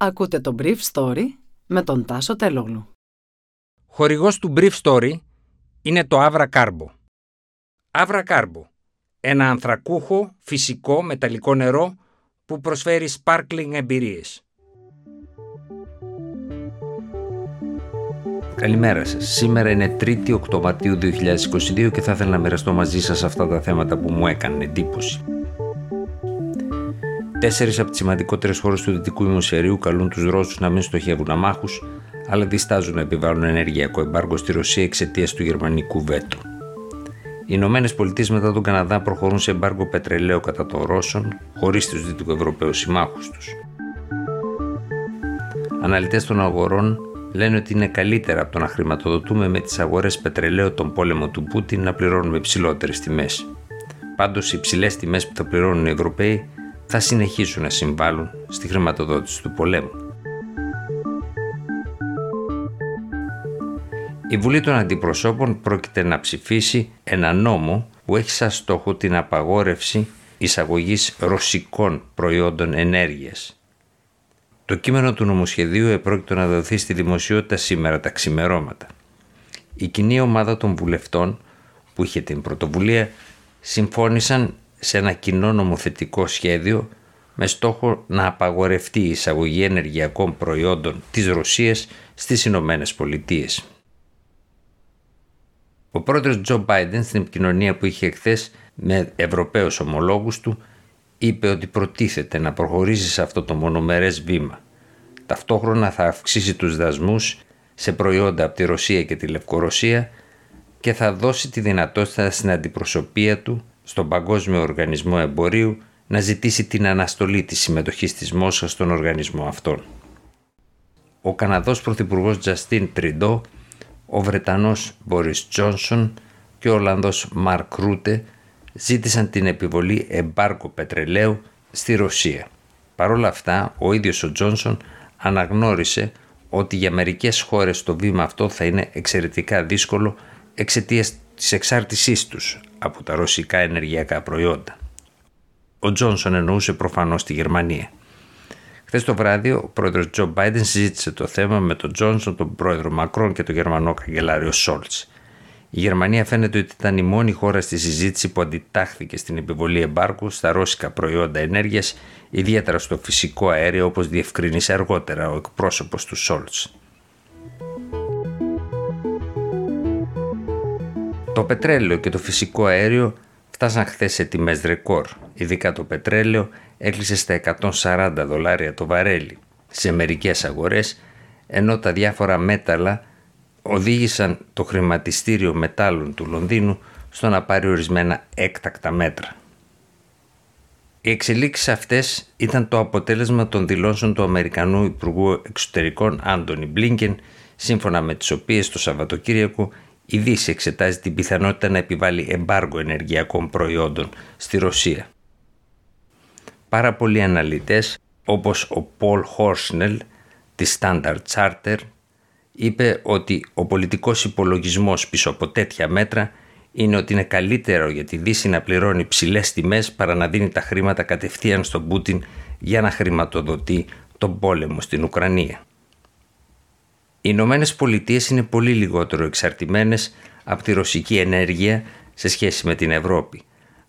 Ακούτε το Brief Story με τον Τάσο Τελόγλου. Χορηγός του Brief Story είναι το Avra Carbo. Avra Carbo, ένα ανθρακούχο, φυσικό, μεταλλικό νερό που προσφέρει sparkling εμπειρίες. Καλημέρα σας. Σήμερα είναι 3η Οκτωβατίου 2022 και θα ήθελα να μοιραστώ μαζί σας αυτά τα θέματα που μου έκανε εντύπωση. Τέσσερις από τις σημαντικότερες χώρες του Δυτικού Ημοσφαιρίου καλούν τους Ρώσους να μην στοχεύουν αμάχους, αλλά διστάζουν να επιβάλλουν ενεργειακό εμπάργκο στη Ρωσία εξαιτίας του γερμανικού βέτου. Οι Ηνωμένες Πολιτείες μετά τον Καναδά προχωρούν σε εμπάργκο πετρελαίου κατά των Ρώσων, χωρίς τους Δυτικοευρωπαίους συμμάχους τους. Αναλυτές των αγορών λένε ότι είναι καλύτερα από το να χρηματοδοτούμε με τις αγορές πετρελαίου τον πόλεμο του Πούτιν να πληρώνουμε υψηλότερες τιμές. Πάντως, οι υψηλές τιμές που θα πληρώνουν οι Ευρωπαίοι θα συνεχίσουν να συμβάλλουν στη χρηματοδότηση του πολέμου. Η Βουλή των Αντιπροσώπων πρόκειται να ψηφίσει ένα νόμο που έχει σαν στόχο την απαγόρευση εισαγωγής ρωσικών προϊόντων ενέργειας. Το κείμενο του νομοσχεδίου επρόκειτο να δοθεί στη δημοσιότητα σήμερα τα ξημερώματα. Η κοινή ομάδα των βουλευτών που είχε την πρωτοβουλία συμφώνησαν σε ένα κοινό νομοθετικό σχέδιο με στόχο να απαγορευτεί η εισαγωγή ενεργειακών προϊόντων της Ρωσίας στις Ηνωμένες Πολιτείες. Ο πρόεδρος Τζο Μπάιντεν στην επικοινωνία που είχε χθες με Ευρωπαίους ομολόγους του είπε ότι προτίθεται να προχωρήσει σε αυτό το μονομερές βήμα. Ταυτόχρονα θα αυξήσει τους δασμούς σε προϊόντα από τη Ρωσία και τη Λευκορωσία και θα δώσει τη δυνατότητα στην αντιπροσωπεία του στον Παγκόσμιο Οργανισμό Εμπορίου να ζητήσει την αναστολή της συμμετοχής της Μόσχας στον οργανισμό αυτόν. Ο Καναδός Πρωθυπουργός Τζαστίν Τριντό, ο Βρετανός Μπόρις Τζόνσον και ο Ολλανδός Μαρκ Ρούτε ζήτησαν την επιβολή εμπάρκου πετρελαίου στη Ρωσία. Παρ' όλα αυτά, ο ίδιος ο Τζόνσον αναγνώρισε ότι για μερικές χώρες το βήμα αυτό θα είναι εξαιρετικά δύσκολο εξαιτίας της εξάρτησής τους από τα ρωσικά ενεργειακά προϊόντα. Ο Τζόνσον εννοούσε προφανώς τη Γερμανία. Χθες το βράδυ, ο πρόεδρος Τζο Μπάιντεν συζήτησε το θέμα με τον Τζόνσον, τον πρόεδρο Μακρόν και τον γερμανό καγκελάριο Σόλτς. Η Γερμανία φαίνεται ότι ήταν η μόνη χώρα στη συζήτηση που αντιτάχθηκε στην επιβολή εμπάρκου στα ρώσικα προϊόντα ενέργειας, ιδιαίτερα στο φυσικό αέριο, όπως διευκρίνησε αργότερα ο εκπρόσωπος του Σόλτς. Το πετρέλαιο και το φυσικό αέριο φτάσαν χθες σε τιμές ρεκόρ. Ειδικά το πετρέλαιο έκλεισε στα 140 δολάρια το βαρέλι σε μερικές αγορές, ενώ τα διάφορα μέταλλα οδήγησαν το χρηματιστήριο μετάλλων του Λονδίνου στο να πάρει ορισμένα έκτακτα μέτρα. Οι εξελίξεις αυτές ήταν το αποτέλεσμα των δηλώσεων του Αμερικανού Υπουργού Εξωτερικών Άντωνι Μπλίνκεν, σύμφωνα με τις οποίες το Σαββατοκύριακο η Δύση εξετάζει την πιθανότητα να επιβάλλει εμπάργο ενεργειακών προϊόντων στη Ρωσία. Πάρα πολλοί αναλυτές, όπως ο Πολ Χόρσνελ της Standard Charter, είπε ότι ο πολιτικός υπολογισμός πίσω από τέτοια μέτρα είναι ότι είναι καλύτερο για τη Δύση να πληρώνει ψηλές τιμές παρά να δίνει τα χρήματα κατευθείαν στον Πούτιν για να χρηματοδοτεί τον πόλεμο στην Ουκρανία. Οι Ηνωμένες Πολιτείες είναι πολύ λιγότερο εξαρτημένες από τη ρωσική ενέργεια σε σχέση με την Ευρώπη,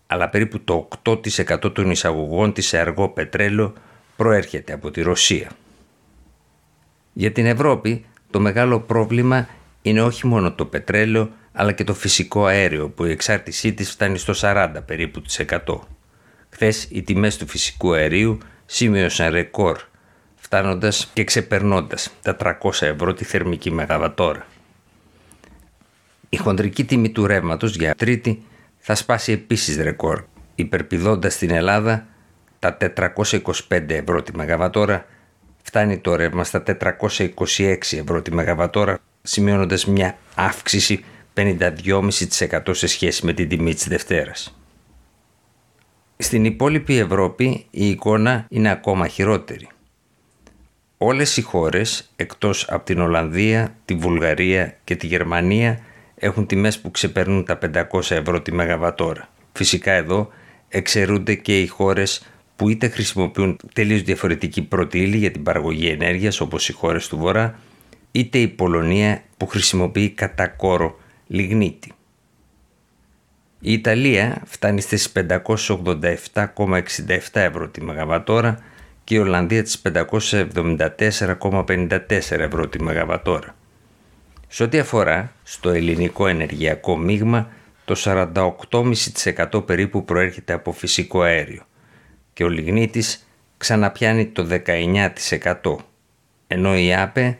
αλλά περίπου το 8% των εισαγωγών της σε αργό πετρέλαιο προέρχεται από τη Ρωσία. Για την Ευρώπη το μεγάλο πρόβλημα είναι όχι μόνο το πετρέλαιο αλλά και το φυσικό αέριο που η εξάρτησή της φτάνει στο 40 περίπου της 100. Χθες οι τιμές του φυσικού αερίου σημείωσαν ρεκόρ φτάνοντας και ξεπερνώντας τα 300 ευρώ τη θερμική μεγαβατόρα. Η χοντρική τιμή του ρεύματος για τρίτη θα σπάσει επίσης ρεκόρ, υπερπηδώντας στην Ελλάδα τα 425 ευρώ τη μεγαβατόρα, φτάνει το ρεύμα στα 426 ευρώ τη μεγαβατόρα, σημειώνοντας μια αύξηση 52,5% σε σχέση με την τιμή της Δευτέρας. Στην υπόλοιπη Ευρώπη η εικόνα είναι ακόμα χειρότερη. Όλες οι χώρες εκτός από την Ολλανδία, τη Βουλγαρία και τη Γερμανία έχουν τιμές που ξεπερνούν τα 500 ευρώ τη μεγαβατόρα. Φυσικά εδώ εξαιρούνται και οι χώρες που είτε χρησιμοποιούν τελείως διαφορετική πρώτη ύλη για την παραγωγή ενέργειας όπως οι χώρες του Βορρά, είτε η Πολωνία που χρησιμοποιεί κατά κόρο λιγνίτη. Η Ιταλία φτάνει στις 587,67 ευρώ τη μεγαβατόρα και η Ολλανδία τις 574,54 ευρώ τη μεγαβατόρα. Σε ό,τι αφορά στο ελληνικό ενεργειακό μείγμα, το 48,5% περίπου προέρχεται από φυσικό αέριο και ο λιγνίτης ξαναπιάνει το 19%, ενώ η ΑΠΕ,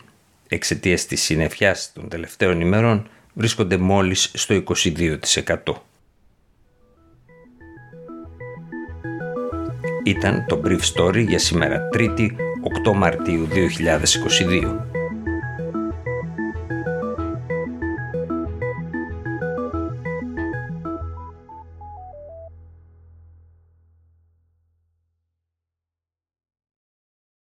εξαιτίας της συννεφιάς των τελευταίων ημερών, βρίσκονται μόλις στο 22%. Ήταν το Brief Story για σήμερα 3η 8 Μαρτίου 2022.